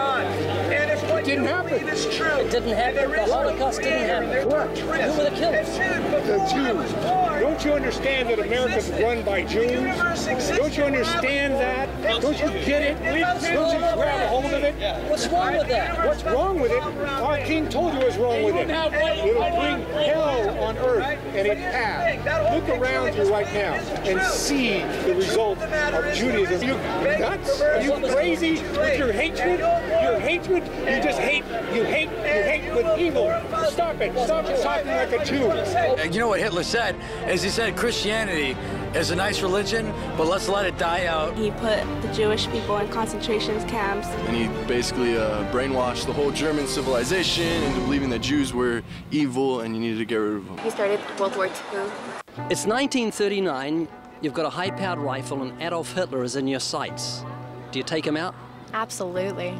Gone. And if what didn't you happen. believe is true, It didn't happen. and there The is no Holocaust didn't happen. there's Correct. Who were the killers? And dude, The before Jews. Don't you understand that America's run by Jews? Don't you understand that? Don't you get it? Don't you grab a hold of it? What's wrong with that? What's wrong with it? Our king told you what's wrong with it. It'll bring hell on earth, and it has. Look around you right now and see the result of Judaism. You nuts? Are you crazy with your hatred? Your hatred? You just hate. You hate. You hate with evil. Stop it. Stop talking like a Jew. Uh, You know what Hitler said? As he said Christianity is a nice religion, but let's let it die out. He put the Jewish people in concentration camps. And he basically uh, brainwashed the whole German civilization into believing that Jews were evil and you needed to get rid of them. He started World War II. It's 1939. You've got a high-powered rifle, and Adolf Hitler is in your sights. Do you take him out? Absolutely.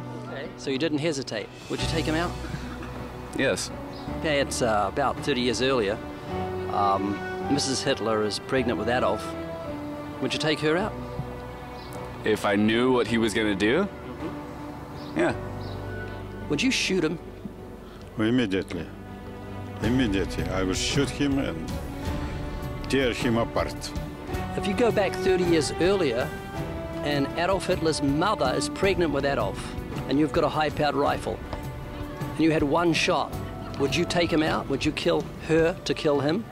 So you didn't hesitate. Would you take him out? Yes. Okay, it's uh, about 30 years earlier. Um, Mrs. Hitler is pregnant with Adolf. Would you take her out? If I knew what he was gonna do, yeah. Would you shoot him? Immediately. Immediately. I will shoot him and tear him apart. If you go back 30 years earlier, and Adolf Hitler's mother is pregnant with Adolf, and you've got a high powered rifle, and you had one shot, would you take him out? Would you kill her to kill him?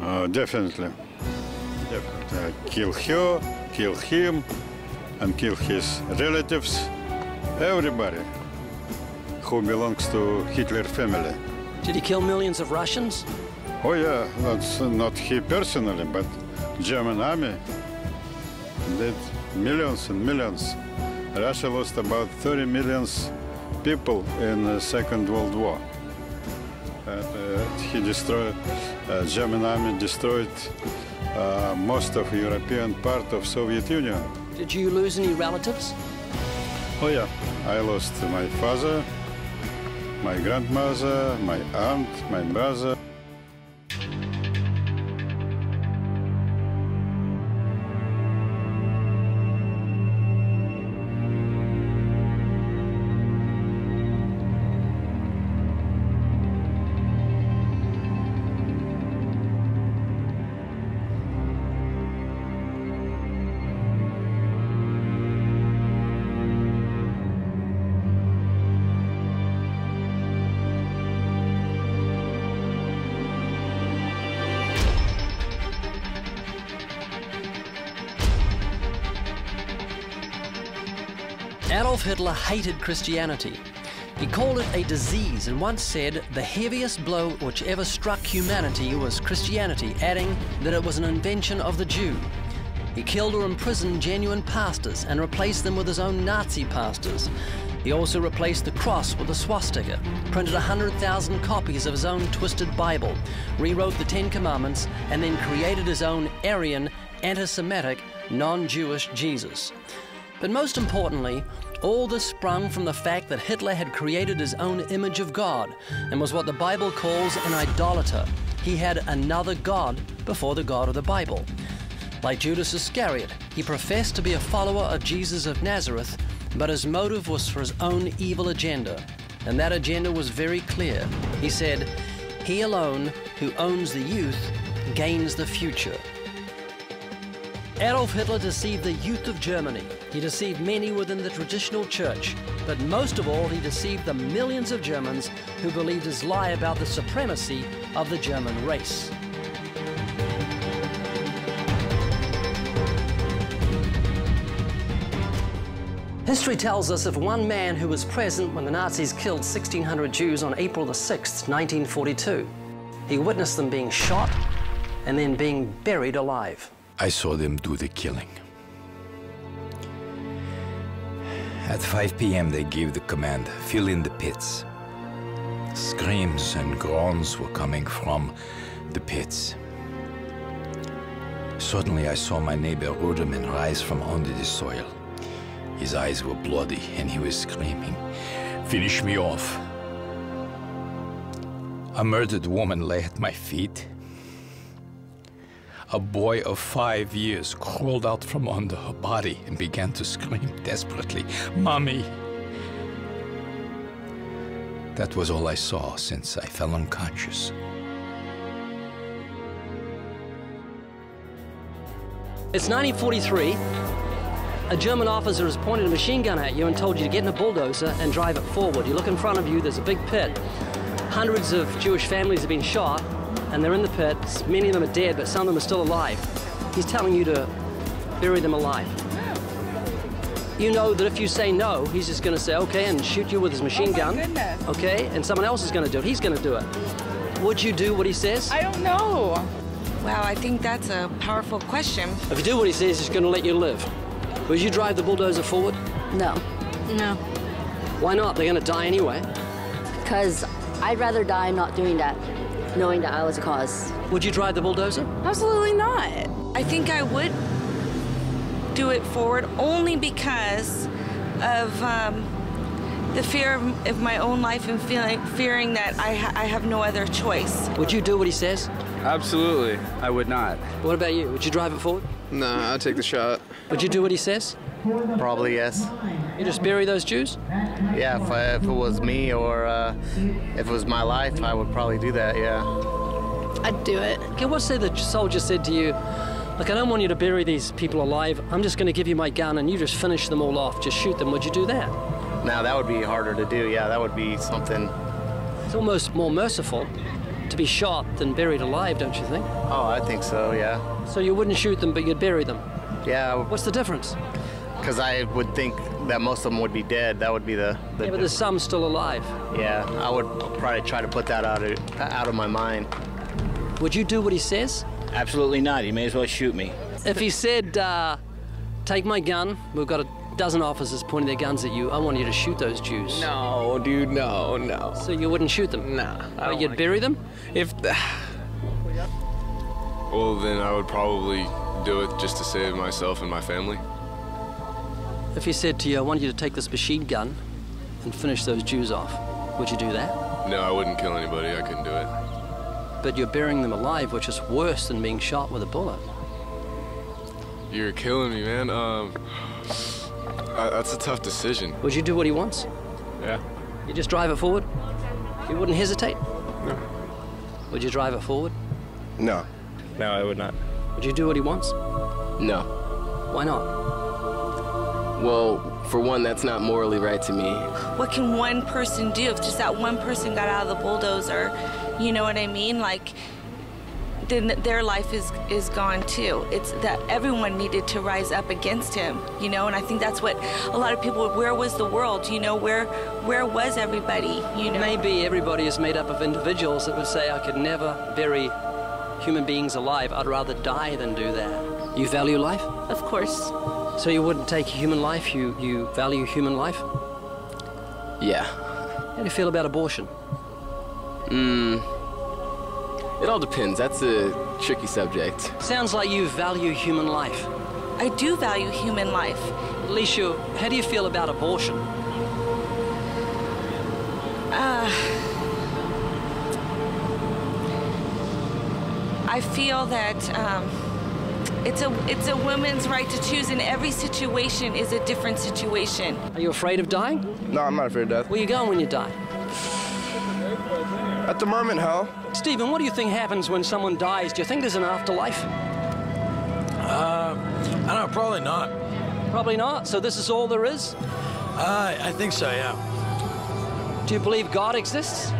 Uh, definitely. Definitely. Uh, kill her, kill him, and kill his relatives, everybody who belongs to Hitler family. Did he kill millions of Russians? Oh yeah, that's not he personally, but German army did millions and millions. Russia lost about 30 million people in the Second World War. And, uh, he destroyed, uh, German army destroyed uh, most of European part of Soviet Union. Did you lose any relatives? Oh yeah, I lost my father, my grandmother, my aunt, my brother. Hitler hated Christianity. He called it a disease and once said the heaviest blow which ever struck humanity was Christianity, adding that it was an invention of the Jew. He killed or imprisoned genuine pastors and replaced them with his own Nazi pastors. He also replaced the cross with a swastika, printed 100,000 copies of his own twisted Bible, rewrote the Ten Commandments, and then created his own Aryan, anti Semitic, non Jewish Jesus. But most importantly, all this sprung from the fact that Hitler had created his own image of God and was what the Bible calls an idolater. He had another God before the God of the Bible. Like Judas Iscariot, he professed to be a follower of Jesus of Nazareth, but his motive was for his own evil agenda. And that agenda was very clear. He said, He alone who owns the youth gains the future. Adolf Hitler deceived the youth of Germany. He deceived many within the traditional church. But most of all, he deceived the millions of Germans who believed his lie about the supremacy of the German race. History tells us of one man who was present when the Nazis killed 1,600 Jews on April the 6th, 1942. He witnessed them being shot and then being buried alive. I saw them do the killing. At 5 p.m., they gave the command fill in the pits. Screams and groans were coming from the pits. Suddenly, I saw my neighbor Ruderman rise from under the soil. His eyes were bloody and he was screaming, Finish me off. A murdered woman lay at my feet. A boy of five years crawled out from under her body and began to scream desperately, Mommy! That was all I saw since I fell unconscious. It's 1943. A German officer has pointed a machine gun at you and told you to get in a bulldozer and drive it forward. You look in front of you, there's a big pit. Hundreds of Jewish families have been shot, and they're in the pit. Many of them are dead, but some of them are still alive. He's telling you to bury them alive. You know that if you say no, he's just going to say, okay, and shoot you with his machine Oh, my gun. goodness. Okay, and someone else is going to do it. He's going to do it. Would you do what he says? I don't know. Wow, I think that's a powerful question. If you do what he says, he's going to let you live. Would you drive the bulldozer forward? No. No. Why not? They're going to die anyway. Because I'd rather die not doing that, knowing that I was a cause. Would you drive the bulldozer? Absolutely not. I think I would do it forward only because of um, the fear of, of my own life and feeling, fearing that I, ha- I have no other choice. Would you do what he says? Absolutely. I would not. What about you? Would you drive it forward? No, I'd take the shot. Would you do what he says? Probably yes. You just bury those Jews? Yeah, if, I, if it was me or uh, if it was my life, I would probably do that. Yeah. I'd do it. Okay, what say the soldier said to you? Look, I don't want you to bury these people alive. I'm just going to give you my gun and you just finish them all off. Just shoot them. Would you do that? Now that would be harder to do. Yeah, that would be something. It's almost more merciful to be shot than buried alive, don't you think? Oh, I think so. Yeah. So you wouldn't shoot them, but you'd bury them. Yeah. What's the difference? Because I would think that most of them would be dead. That would be the. the Yeah, but there's some still alive. yeah, I would probably try to put that out of out of my mind. Would you do what he says? Absolutely not. He may as well shoot me. If he said, uh, "Take my gun," we've got a dozen officers pointing their guns at you. I want you to shoot those Jews. No, dude, no, no. So you wouldn't shoot them? Nah. I But you'd like bury them? If. The... Well, then I would probably do it just to save myself and my family. If he said to you, "I want you to take this machine gun and finish those Jews off," would you do that? No, I wouldn't kill anybody. I couldn't do it. But you're burying them alive, which is worse than being shot with a bullet. You're killing me, man. Um, uh, that's a tough decision. Would you do what he wants? Yeah. You just drive it forward? You wouldn't hesitate? No. Would you drive it forward? No. No, I would not. Would you do what he wants? No. Why not? Well, for one, that's not morally right to me. What can one person do if just that one person got out of the bulldozer? You know what I mean? Like, then their life is is gone too. It's that everyone needed to rise up against him, you know. And I think that's what a lot of people. Where was the world? You know, where where was everybody? You know. Maybe everybody is made up of individuals that would say, I could never bury human beings alive. I'd rather die than do that. You value life? Of course. So you wouldn't take human life? You, you value human life? Yeah. How do you feel about abortion? Mm. It all depends. That's a tricky subject. Sounds like you value human life. I do value human life. Alicia, how do you feel about abortion? Uh, I feel that um, it's a it's a woman's right to choose, and every situation is a different situation. Are you afraid of dying? No, I'm not afraid of death. Where you going when you die? At the moment, hell. Stephen, what do you think happens when someone dies? Do you think there's an afterlife? Uh, I don't know, probably not. Probably not. So this is all there is? Uh, I think so, yeah. Do you believe God exists?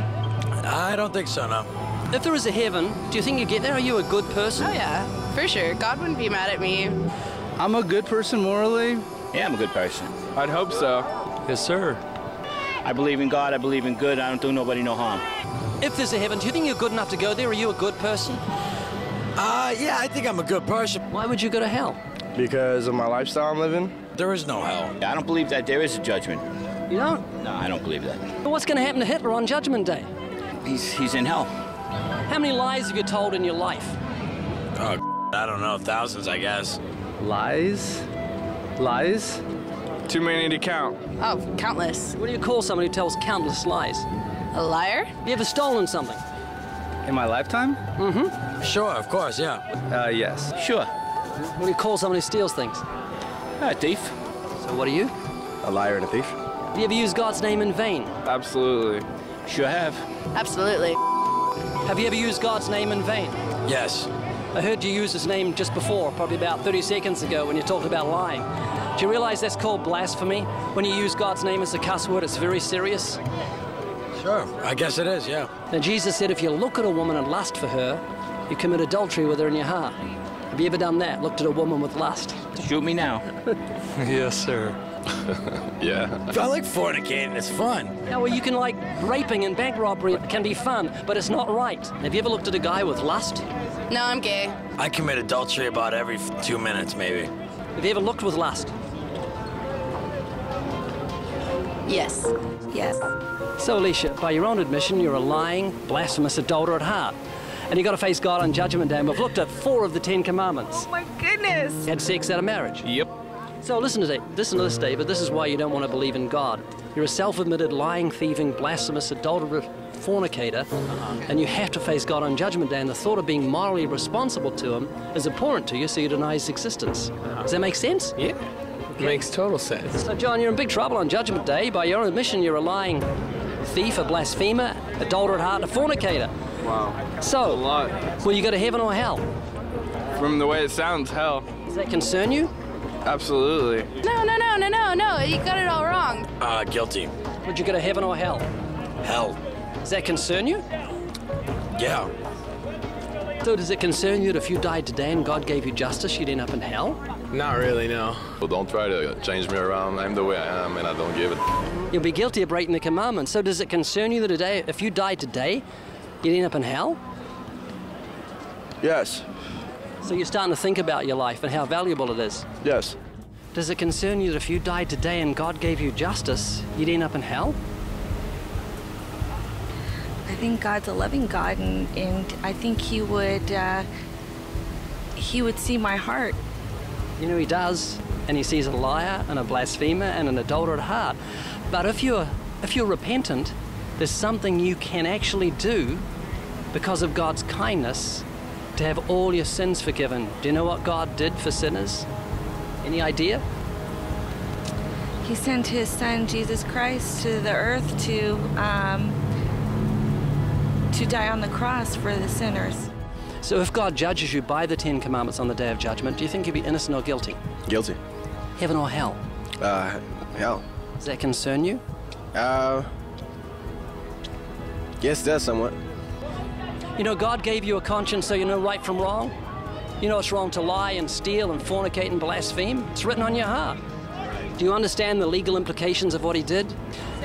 I don't think so, no. If there is a heaven, do you think you get there? Are you a good person? Oh, yeah, for sure. God wouldn't be mad at me. I'm a good person morally. Yeah, I'm a good person. I'd hope so. Yes, sir. I believe in God. I believe in good. I don't do nobody no harm. If there's a heaven, do you think you're good enough to go there? Are you a good person? Uh, yeah, I think I'm a good person. Why would you go to hell? Because of my lifestyle I'm living. There is no hell. I don't believe that there is a judgment. You don't? No, I don't believe that. But what's going to happen to Hitler on Judgment Day? He's he's in hell. How many lies have you told in your life? Oh, I don't know, thousands, I guess. Lies? Lies? Too many to count. Oh, countless. What do you call someone who tells countless lies? A liar? You ever stolen something? In my lifetime? Mm-hmm. Sure, of course, yeah. Uh, yes. Sure. What do you call someone who steals things? A thief. So what are you? A liar and a thief. Have you ever used God's name in vain? Absolutely. Sure have. Absolutely. Have you ever used God's name in vain? Yes. I heard you use his name just before, probably about 30 seconds ago, when you talked about lying. Do you realize that's called blasphemy? When you use God's name as a cuss word, it's very serious. Sure, I guess it is, yeah. Now, Jesus said if you look at a woman and lust for her, you commit adultery with her in your heart. Have you ever done that? Looked at a woman with lust? Shoot me now. yes, sir. yeah. I like fornicating, it's fun. Yeah, well, you can like raping and bank robbery can be fun, but it's not right. Have you ever looked at a guy with lust? No, I'm gay. I commit adultery about every two minutes, maybe. Have you ever looked with lust? Yes. Yes. So, Alicia, by your own admission, you're a lying, blasphemous adulterer at heart. And you've got to face God on Judgment Day. And we've looked at four of the Ten Commandments. Oh my goodness. You had sex out of marriage. Yep. So listen to that. Listen to this, David. This is why you don't want to believe in God. You're a self-admitted lying, thieving, blasphemous, adulterer, fornicator, uh-huh. and you have to face God on Judgment Day. And the thought of being morally responsible to Him is abhorrent to you, so you deny His existence. Uh-huh. Does that make sense? Yeah. Makes total sense. So, John, you're in big trouble on Judgment Day. By your own admission, you're a lying thief, a blasphemer, adulterer at heart, and a fornicator. Wow. So, a lot. will you go to heaven or hell? From the way it sounds, hell. Does that concern you? Absolutely. No, no, no, no, no, no. You got it all wrong. Uh, guilty. Would you go to heaven or hell? Hell. Does that concern you? Yeah. So does it concern you that if you died today and God gave you justice, you'd end up in hell? Not really, no. Well, don't try to change me around. I'm the way I am, and I don't give it. You'll be guilty of breaking the commandments. So does it concern you that today, if you died today, you'd end up in hell? Yes. So you're starting to think about your life and how valuable it is. Yes. Does it concern you that if you died today and God gave you justice, you'd end up in hell? I think God's a loving God, and, and I think He would uh, He would see my heart. You know he does, and he sees a liar and a blasphemer and an adulterer at heart. But if you're if you're repentant, there's something you can actually do because of God's kindness to have all your sins forgiven. Do you know what God did for sinners? Any idea? He sent His Son Jesus Christ to the earth to um, to die on the cross for the sinners. So if God judges you by the Ten Commandments on the day of judgment, do you think you'll be innocent or guilty? Guilty. Heaven or hell? Uh, hell. Does that concern you? Uh, yes, it does somewhat. You know, God gave you a conscience so you know right from wrong. You know it's wrong to lie and steal and fornicate and blaspheme. It's written on your heart. Do you understand the legal implications of what he did?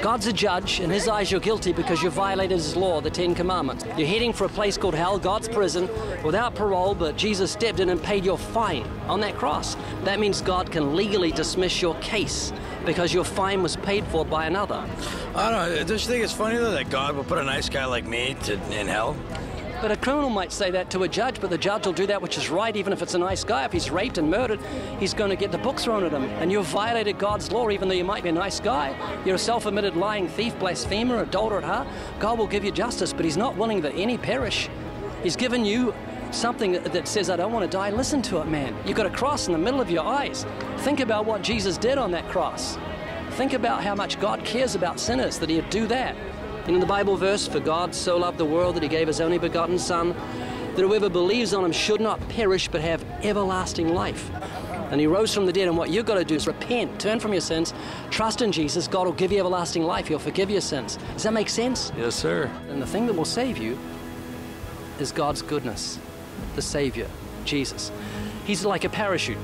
God's a judge. In his eyes, you're guilty because you violated his law, the Ten Commandments. You're heading for a place called hell, God's prison, without parole, but Jesus stepped in and paid your fine on that cross. That means God can legally dismiss your case because your fine was paid for by another. I don't know. Don't you think it's funny though that God will put a nice guy like me to, in hell? But a criminal might say that to a judge, but the judge will do that which is right, even if it's a nice guy. If he's raped and murdered, he's going to get the book thrown at him. And you've violated God's law, even though you might be a nice guy. You're a self admitted lying thief, blasphemer, adulterer at heart. God will give you justice, but he's not willing that any perish. He's given you something that says, I don't want to die. Listen to it, man. You've got a cross in the middle of your eyes. Think about what Jesus did on that cross. Think about how much God cares about sinners, that he'd do that. And in the Bible verse, for God so loved the world that he gave his only begotten Son, that whoever believes on him should not perish but have everlasting life. And he rose from the dead, and what you've got to do is repent, turn from your sins, trust in Jesus. God will give you everlasting life. He'll forgive your sins. Does that make sense? Yes, sir. And the thing that will save you is God's goodness, the Savior, Jesus. He's like a parachute.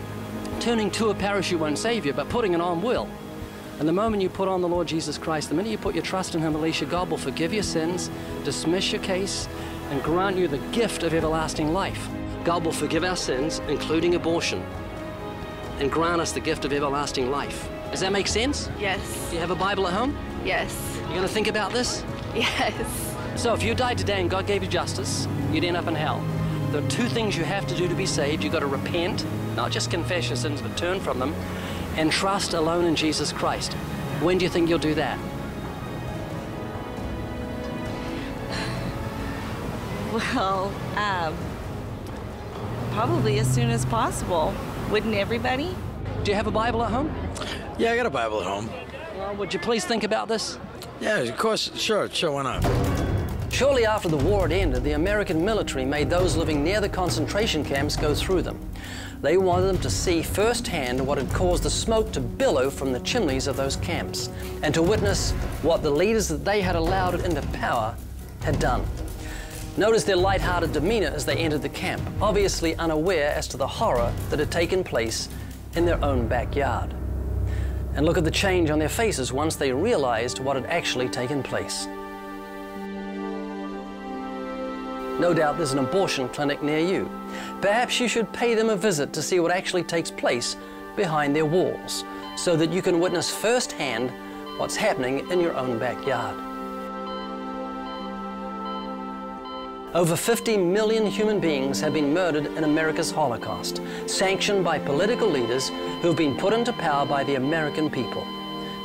Turning to a parachute won't save you, but putting it on will. And the moment you put on the Lord Jesus Christ, the minute you put your trust in Him, Alicia, God will forgive your sins, dismiss your case, and grant you the gift of everlasting life. God will forgive our sins, including abortion, and grant us the gift of everlasting life. Does that make sense? Yes. Do you have a Bible at home? Yes. You going to think about this? Yes. So if you died today and God gave you justice, you'd end up in hell. There are two things you have to do to be saved. You've got to repent, not just confess your sins, but turn from them, and trust alone in Jesus Christ. When do you think you'll do that? Well, um, probably as soon as possible. Wouldn't everybody? Do you have a Bible at home? Yeah, I got a Bible at home. Well, would you please think about this? Yeah, of course. Sure, sure. Why not? Shortly after the war had ended, the American military made those living near the concentration camps go through them. They wanted them to see firsthand what had caused the smoke to billow from the chimneys of those camps, and to witness what the leaders that they had allowed into power had done. Notice their light-hearted demeanor as they entered the camp, obviously unaware as to the horror that had taken place in their own backyard. And look at the change on their faces once they realized what had actually taken place. No doubt there's an abortion clinic near you. Perhaps you should pay them a visit to see what actually takes place behind their walls so that you can witness firsthand what's happening in your own backyard. Over 50 million human beings have been murdered in America's Holocaust, sanctioned by political leaders who have been put into power by the American people.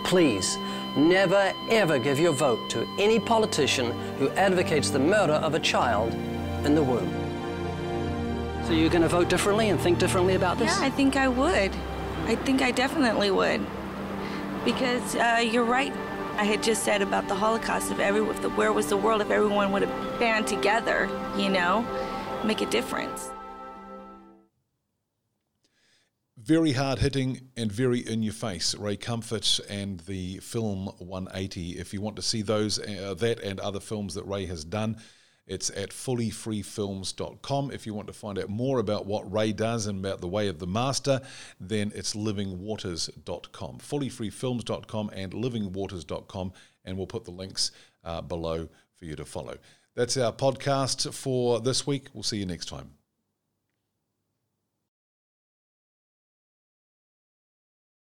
Please, never ever give your vote to any politician who advocates the murder of a child in the womb. So you're going to vote differently and think differently about this? Yeah, I think I would. I think I definitely would. Because uh, you're right. I had just said about the Holocaust. If every, if the, where was the world if everyone would have band together, you know, make a difference. Very hard hitting and very in your face. Ray Comfort and the film 180. If you want to see those, uh, that and other films that Ray has done, it's at fullyfreefilms.com. If you want to find out more about what Ray does and about the way of the master, then it's livingwaters.com. Fullyfreefilms.com and livingwaters.com, and we'll put the links uh, below for you to follow. That's our podcast for this week. We'll see you next time.